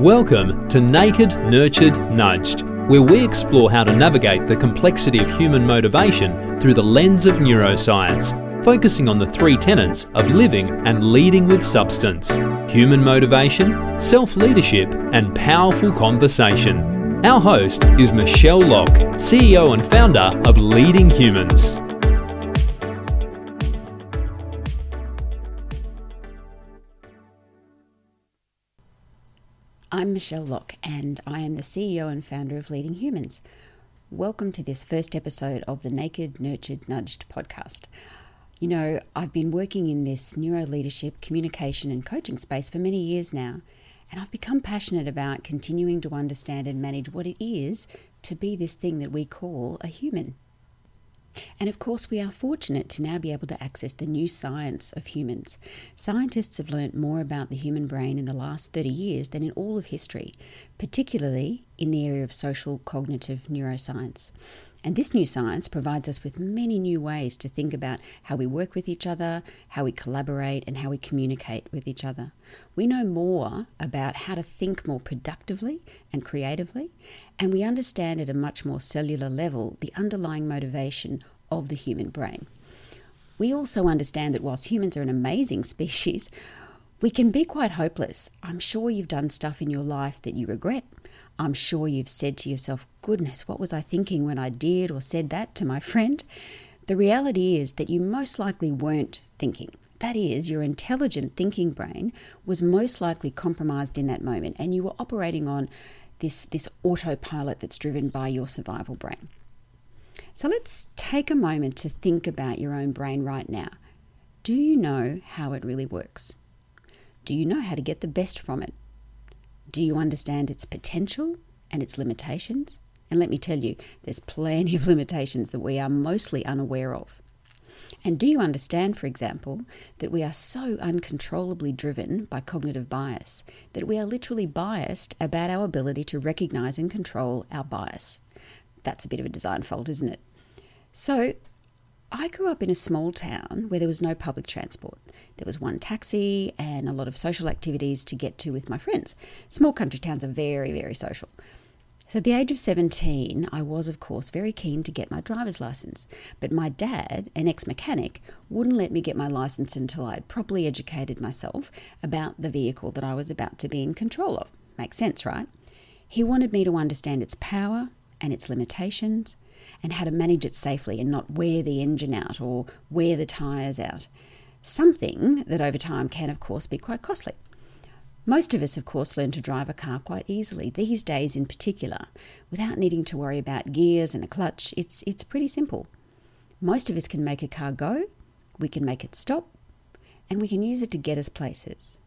Welcome to Naked, Nurtured, Nudged, where we explore how to navigate the complexity of human motivation through the lens of neuroscience, focusing on the three tenets of living and leading with substance human motivation, self leadership, and powerful conversation. Our host is Michelle Locke, CEO and founder of Leading Humans. I'm Michelle Locke, and I am the CEO and founder of Leading Humans. Welcome to this first episode of the Naked, Nurtured, Nudged podcast. You know, I've been working in this neuro leadership, communication, and coaching space for many years now, and I've become passionate about continuing to understand and manage what it is to be this thing that we call a human. And of course, we are fortunate to now be able to access the new science of humans. Scientists have learnt more about the human brain in the last 30 years than in all of history, particularly in the area of social cognitive neuroscience. And this new science provides us with many new ways to think about how we work with each other, how we collaborate, and how we communicate with each other. We know more about how to think more productively and creatively, and we understand at a much more cellular level the underlying motivation of the human brain. We also understand that whilst humans are an amazing species, we can be quite hopeless. I'm sure you've done stuff in your life that you regret. I'm sure you've said to yourself, goodness, what was I thinking when I did or said that to my friend? The reality is that you most likely weren't thinking. That is, your intelligent thinking brain was most likely compromised in that moment, and you were operating on this, this autopilot that's driven by your survival brain. So let's take a moment to think about your own brain right now. Do you know how it really works? Do you know how to get the best from it? Do you understand its potential and its limitations? And let me tell you, there's plenty of limitations that we are mostly unaware of. And do you understand, for example, that we are so uncontrollably driven by cognitive bias that we are literally biased about our ability to recognize and control our bias? That's a bit of a design fault, isn't it? So, I grew up in a small town where there was no public transport. There was one taxi and a lot of social activities to get to with my friends. Small country towns are very, very social. So, at the age of 17, I was, of course, very keen to get my driver's license. But my dad, an ex mechanic, wouldn't let me get my license until I'd properly educated myself about the vehicle that I was about to be in control of. Makes sense, right? He wanted me to understand its power and its limitations and how to manage it safely and not wear the engine out or wear the tyres out. Something that over time can, of course, be quite costly. Most of us, of course, learn to drive a car quite easily, these days in particular, without needing to worry about gears and a clutch. It's, it's pretty simple. Most of us can make a car go, we can make it stop, and we can use it to get us places.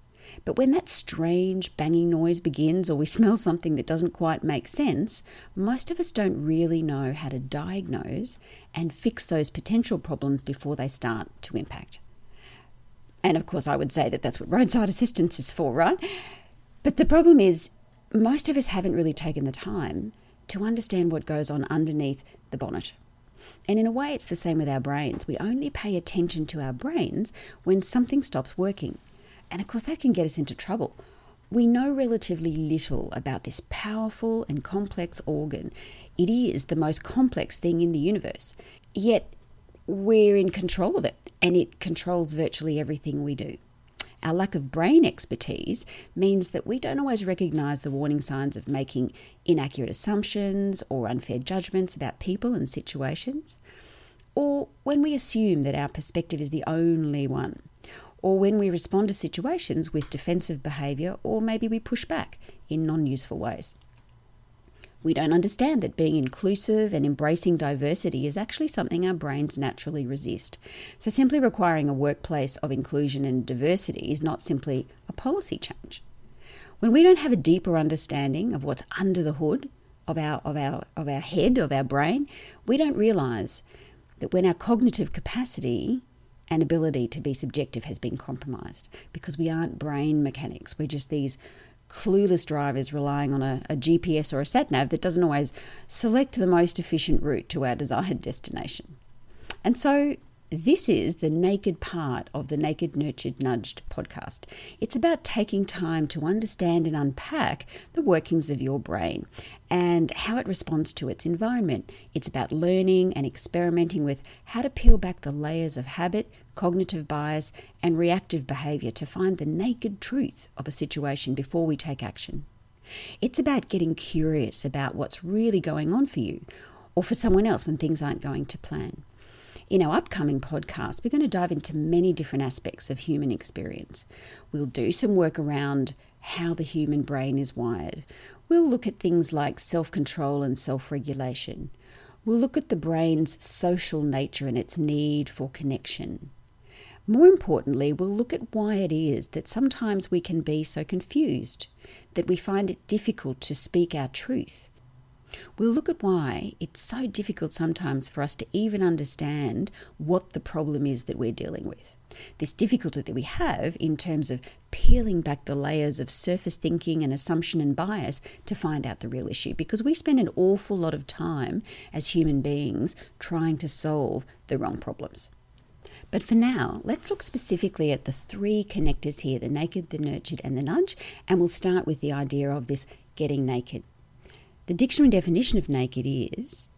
But when that strange banging noise begins, or we smell something that doesn't quite make sense, most of us don't really know how to diagnose and fix those potential problems before they start to impact. And of course, I would say that that's what roadside assistance is for, right? But the problem is, most of us haven't really taken the time to understand what goes on underneath the bonnet. And in a way, it's the same with our brains. We only pay attention to our brains when something stops working. And of course, that can get us into trouble. We know relatively little about this powerful and complex organ. It is the most complex thing in the universe. Yet, we're in control of it and it controls virtually everything we do. Our lack of brain expertise means that we don't always recognize the warning signs of making inaccurate assumptions or unfair judgments about people and situations, or when we assume that our perspective is the only one, or when we respond to situations with defensive behaviour, or maybe we push back in non useful ways. We don't understand that being inclusive and embracing diversity is actually something our brains naturally resist. So, simply requiring a workplace of inclusion and diversity is not simply a policy change. When we don't have a deeper understanding of what's under the hood of our, of our, of our head, of our brain, we don't realize that when our cognitive capacity and ability to be subjective has been compromised because we aren't brain mechanics. We're just these clueless drivers relying on a, a, GPS or a sat nav that doesn't always select the most efficient route to our desired destination. And so This is the naked part of the Naked Nurtured Nudged podcast. It's about taking time to understand and unpack the workings of your brain and how it responds to its environment. It's about learning and experimenting with how to peel back the layers of habit, cognitive bias, and reactive behavior to find the naked truth of a situation before we take action. It's about getting curious about what's really going on for you or for someone else when things aren't going to plan. In our upcoming podcast, we're going to dive into many different aspects of human experience. We'll do some work around how the human brain is wired. We'll look at things like self control and self regulation. We'll look at the brain's social nature and its need for connection. More importantly, we'll look at why it is that sometimes we can be so confused, that we find it difficult to speak our truth, We'll look at why it's so difficult sometimes for us to even understand what the problem is that we're dealing with. This difficulty that we have in terms of peeling back the layers of surface thinking and assumption and bias to find out the real issue because we spend an awful lot of time as human beings trying to solve the wrong problems. But for now, let's look specifically at the three connectors here the naked, the nurtured, and the nudge, and we'll start with the idea of this getting naked. The dictionary definition of naked is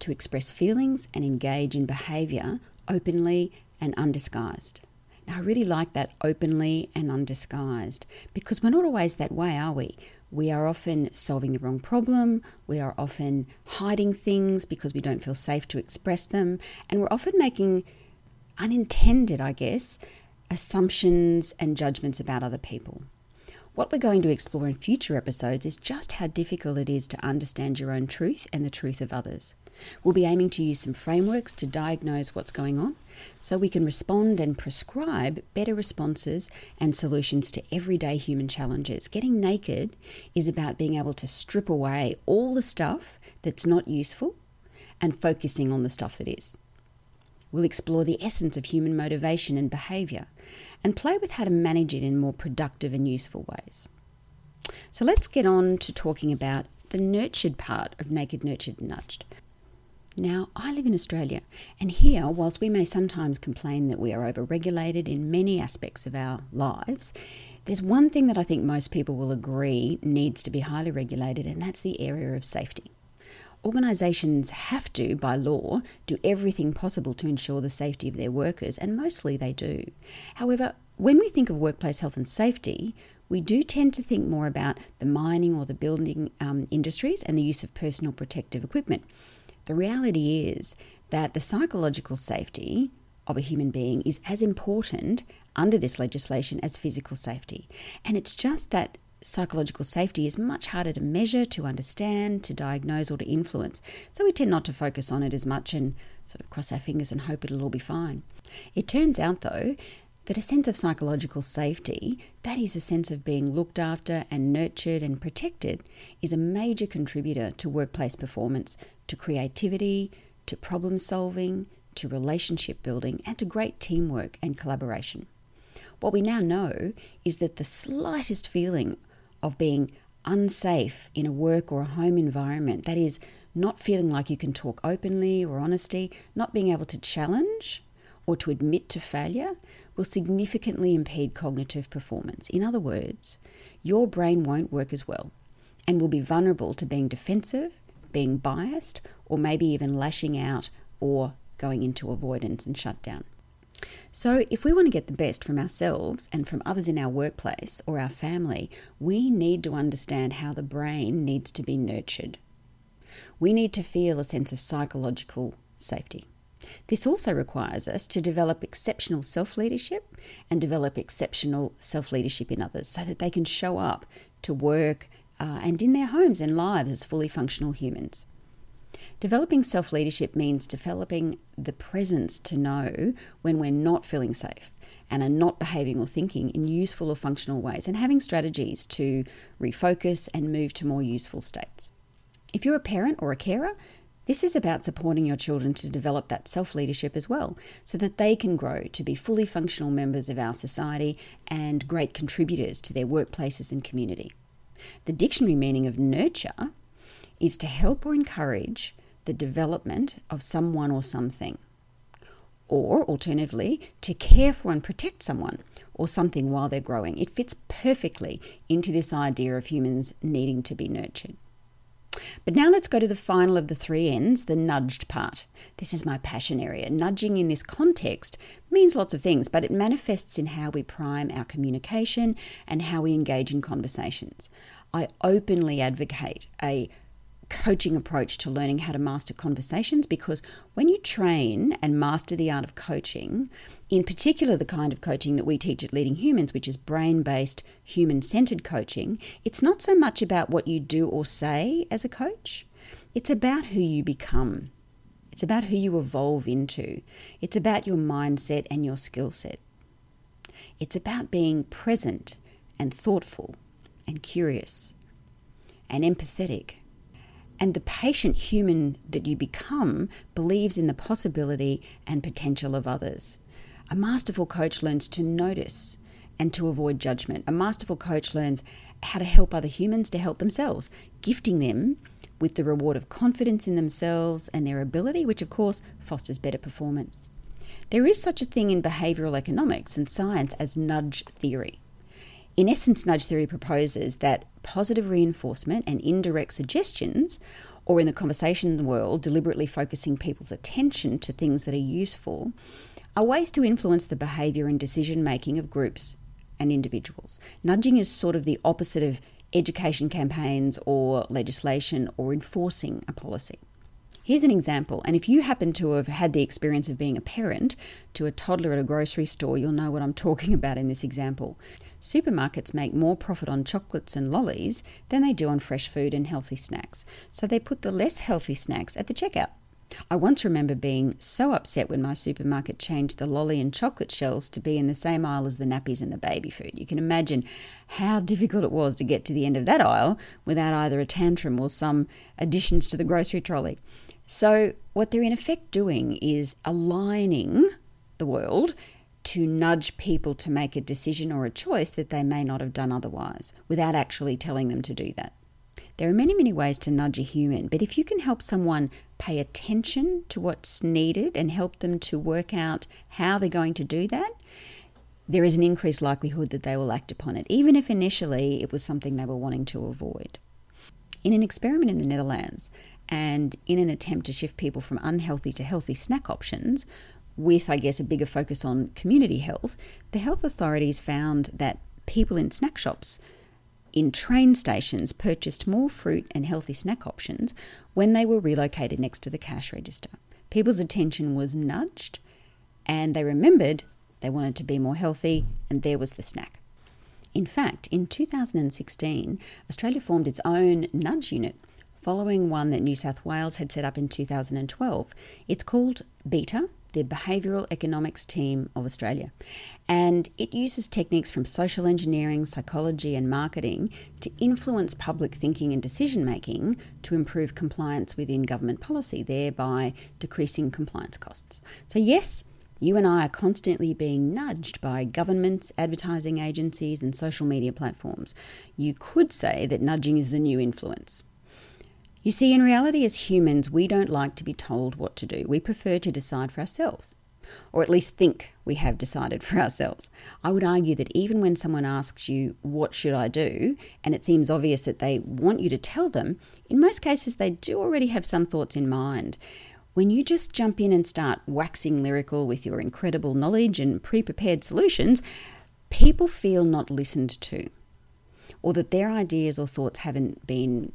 to express feelings and engage in behaviour openly and undisguised. Now, I really like that openly and undisguised because we're not always that way, are we? We are often solving the wrong problem, we are often hiding things because we don't feel safe to express them, and we're often making unintended, I guess, assumptions and judgments about other people. What we're going to explore in future episodes is just how difficult it is to understand your own truth and the truth of others. We'll be aiming to use some frameworks to diagnose what's going on so we can respond and prescribe better responses and solutions to everyday human challenges. Getting naked is about being able to strip away all the stuff that's not useful and focusing on the stuff that is. We'll explore the essence of human motivation and behaviour and play with how to manage it in more productive and useful ways. So let's get on to talking about the nurtured part of Naked Nurtured Nudged. Now, I live in Australia, and here, whilst we may sometimes complain that we are overregulated in many aspects of our lives, there's one thing that I think most people will agree needs to be highly regulated, and that's the area of safety. Organisations have to, by law, do everything possible to ensure the safety of their workers, and mostly they do. However, when we think of workplace health and safety, we do tend to think more about the mining or the building um, industries and the use of personal protective equipment. The reality is that the psychological safety of a human being is as important under this legislation as physical safety. And it's just that psychological safety is much harder to measure, to understand, to diagnose, or to influence. So we tend not to focus on it as much and sort of cross our fingers and hope it'll all be fine. It turns out, though, that a sense of psychological safety, that is a sense of being looked after and nurtured and protected, is a major contributor to workplace performance, to creativity, to problem solving, to relationship building, and to great teamwork and collaboration. What we now know is that the slightest feeling of being unsafe in a work or a home environment. That is, not feeling like you can talk openly or honesty, not being able to challenge or to admit to failure will significantly impede cognitive performance. In other words, your brain won't work as well and will be vulnerable to being defensive, being biased, or maybe even lashing out or going into avoidance and shutdown. So, if we want to get the best from ourselves and from others in our workplace or our family, we need to understand how the brain needs to be nurtured. We need to feel a sense of psychological safety. This also requires us to develop exceptional self leadership and develop exceptional self leadership in others so that they can show up to work uh, and in their homes and lives as fully functional humans. Developing self leadership means developing the presence to know when we're not feeling safe and are not behaving or thinking in useful or functional ways, and having strategies to refocus and move to more useful states. If you're a parent or a carer, this is about supporting your children to develop that self leadership as well, so that they can grow to be fully functional members of our society and great contributors to their workplaces and community. The dictionary meaning of nurture is to help or encourage the development of someone or something, or alternatively, to care for and protect someone or something while they're growing. It fits perfectly into this idea of humans needing to be nurtured. But now let's go to the final of the three N's, the nudged part. This is my passion area. Nudging in this context means lots of things, but it manifests in how we prime our communication and how we engage in conversations. I openly advocate a coaching approach to learning how to master conversations because when you train and master the art of coaching, in particular the kind of coaching that we teach at Leading Humans, which is brain based, human centered coaching, it's not so much about what you do or say as a coach, it's about who you become. It's about who you evolve into. It's about your mindset and your skill set. It's about being present and thoughtful and curious and empathetic and the patient human that you become believes in the possibility and potential of others. A masterful coach learns to notice and to avoid judgment. A masterful coach learns how to help other humans to help themselves, gifting them with the reward of confidence in themselves and their ability, which of course fosters better performance. There is such a thing in behavioral economics and science as nudge theory. In essence, nudge theory proposes that positive reinforcement and indirect suggestions, or in the conversation world, deliberately focusing people's attention to things that are useful, are ways to influence the behaviour and decision making of groups and individuals. Nudging is sort of the opposite of education campaigns or legislation or enforcing a policy. Here's an example, and if you happen to have had the experience of being a parent to a toddler at a grocery store, you'll know what I'm talking about in this example. Supermarkets make more profit on chocolates and lollies than they do on fresh food and healthy snacks, so they put the less healthy snacks at the checkout. I once remember being so upset when my supermarket changed the lolly and chocolate shells to be in the same aisle as the nappies and the baby food. You can imagine how difficult it was to get to the end of that aisle without either a tantrum or some additions to the grocery trolley. So, what they're in effect doing is aligning the world to nudge people to make a decision or a choice that they may not have done otherwise without actually telling them to do that. There are many, many ways to nudge a human, but if you can help someone pay attention to what's needed and help them to work out how they're going to do that, there is an increased likelihood that they will act upon it, even if initially it was something they were wanting to avoid. In an experiment in the Netherlands, and in an attempt to shift people from unhealthy to healthy snack options, with, I guess, a bigger focus on community health, the health authorities found that people in snack shops in train stations purchased more fruit and healthy snack options when they were relocated next to the cash register. People's attention was nudged and they remembered they wanted to be more healthy, and there was the snack. In fact, in 2016, Australia formed its own nudge unit following one that New South Wales had set up in 2012. It's called BETA, the Behavioural Economics Team of Australia. And it uses techniques from social engineering, psychology, and marketing to influence public thinking and decision making to improve compliance within government policy, thereby decreasing compliance costs. So, yes, you and I are constantly being nudged by governments, advertising agencies, and social media platforms. You could say that nudging is the new influence. You see, in reality, as humans, we don't like to be told what to do. We prefer to decide for ourselves, or at least think we have decided for ourselves. I would argue that even when someone asks you, What should I do? and it seems obvious that they want you to tell them, in most cases, they do already have some thoughts in mind. When you just jump in and start waxing lyrical with your incredible knowledge and pre prepared solutions, people feel not listened to, or that their ideas or thoughts haven't been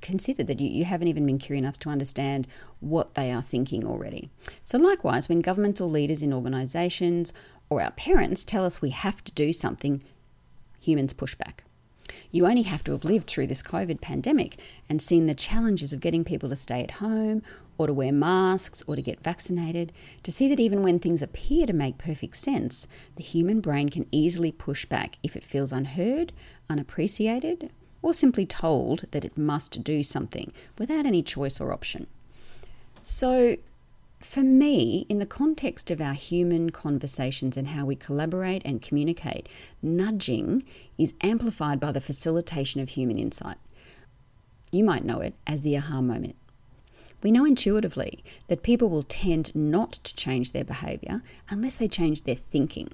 considered that you, you haven't even been curious enough to understand what they are thinking already. So, likewise, when governments or leaders in organisations or our parents tell us we have to do something, humans push back. You only have to have lived through this COVID pandemic and seen the challenges of getting people to stay at home or to wear masks or to get vaccinated to see that even when things appear to make perfect sense, the human brain can easily push back if it feels unheard, unappreciated, or simply told that it must do something without any choice or option. So, for me, in the context of our human conversations and how we collaborate and communicate, nudging is amplified by the facilitation of human insight. You might know it as the aha moment. We know intuitively that people will tend not to change their behaviour unless they change their thinking.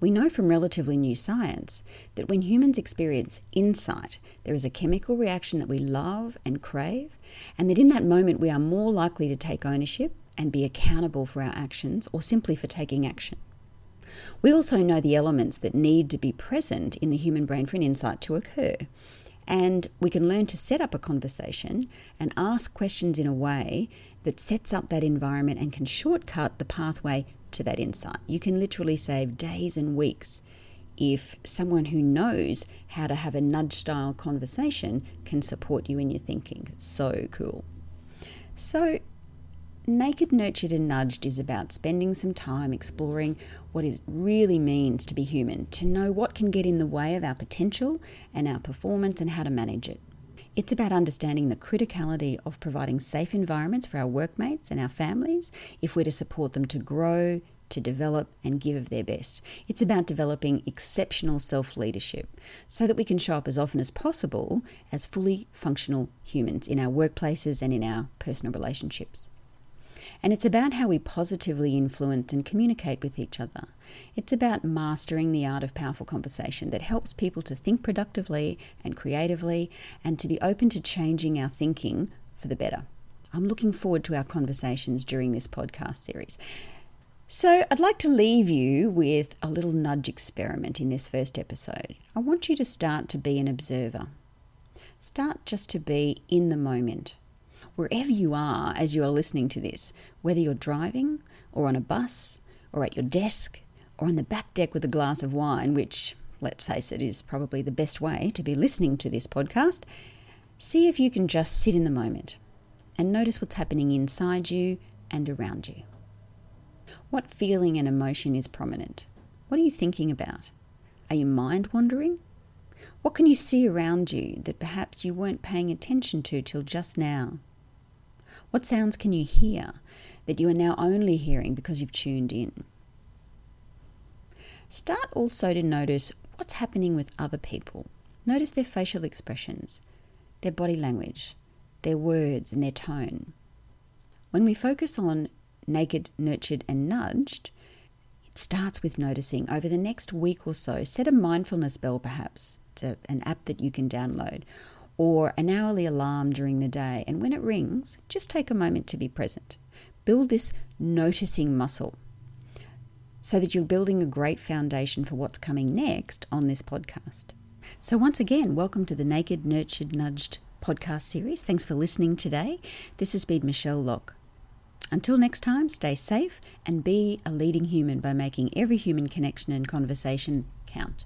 We know from relatively new science that when humans experience insight, there is a chemical reaction that we love and crave, and that in that moment we are more likely to take ownership and be accountable for our actions or simply for taking action. We also know the elements that need to be present in the human brain for an insight to occur. And we can learn to set up a conversation and ask questions in a way that sets up that environment and can shortcut the pathway to that insight. You can literally save days and weeks if someone who knows how to have a nudge style conversation can support you in your thinking. It's so cool. So, Naked, Nurtured, and Nudged is about spending some time exploring what it really means to be human, to know what can get in the way of our potential and our performance and how to manage it. It's about understanding the criticality of providing safe environments for our workmates and our families if we're to support them to grow, to develop, and give of their best. It's about developing exceptional self leadership so that we can show up as often as possible as fully functional humans in our workplaces and in our personal relationships. And it's about how we positively influence and communicate with each other. It's about mastering the art of powerful conversation that helps people to think productively and creatively and to be open to changing our thinking for the better. I'm looking forward to our conversations during this podcast series. So, I'd like to leave you with a little nudge experiment in this first episode. I want you to start to be an observer. Start just to be in the moment wherever you are as you are listening to this, whether you're driving or on a bus or at your desk or on the back deck with a glass of wine, which, let's face it, is probably the best way to be listening to this podcast, see if you can just sit in the moment and notice what's happening inside you and around you. What feeling and emotion is prominent? What are you thinking about? Are you mind wandering? What can you see around you that perhaps you weren't paying attention to till just now? What sounds can you hear that you are now only hearing because you've tuned in? Start also to notice what's happening with other people. Notice their facial expressions, their body language, their words, and their tone. When we focus on naked, nurtured, and nudged, it starts with noticing over the next week or so. Set a mindfulness bell, perhaps. to an app that you can download, or an hourly alarm during the day. And when it rings, just take a moment to be present. Build this noticing muscle so that you're building a great foundation for what's coming next on this podcast. So, once again, welcome to the Naked, Nurtured, Nudged podcast series. Thanks for listening today. This has been Michelle Locke. Until next time, stay safe and be a leading human by making every human connection and conversation count.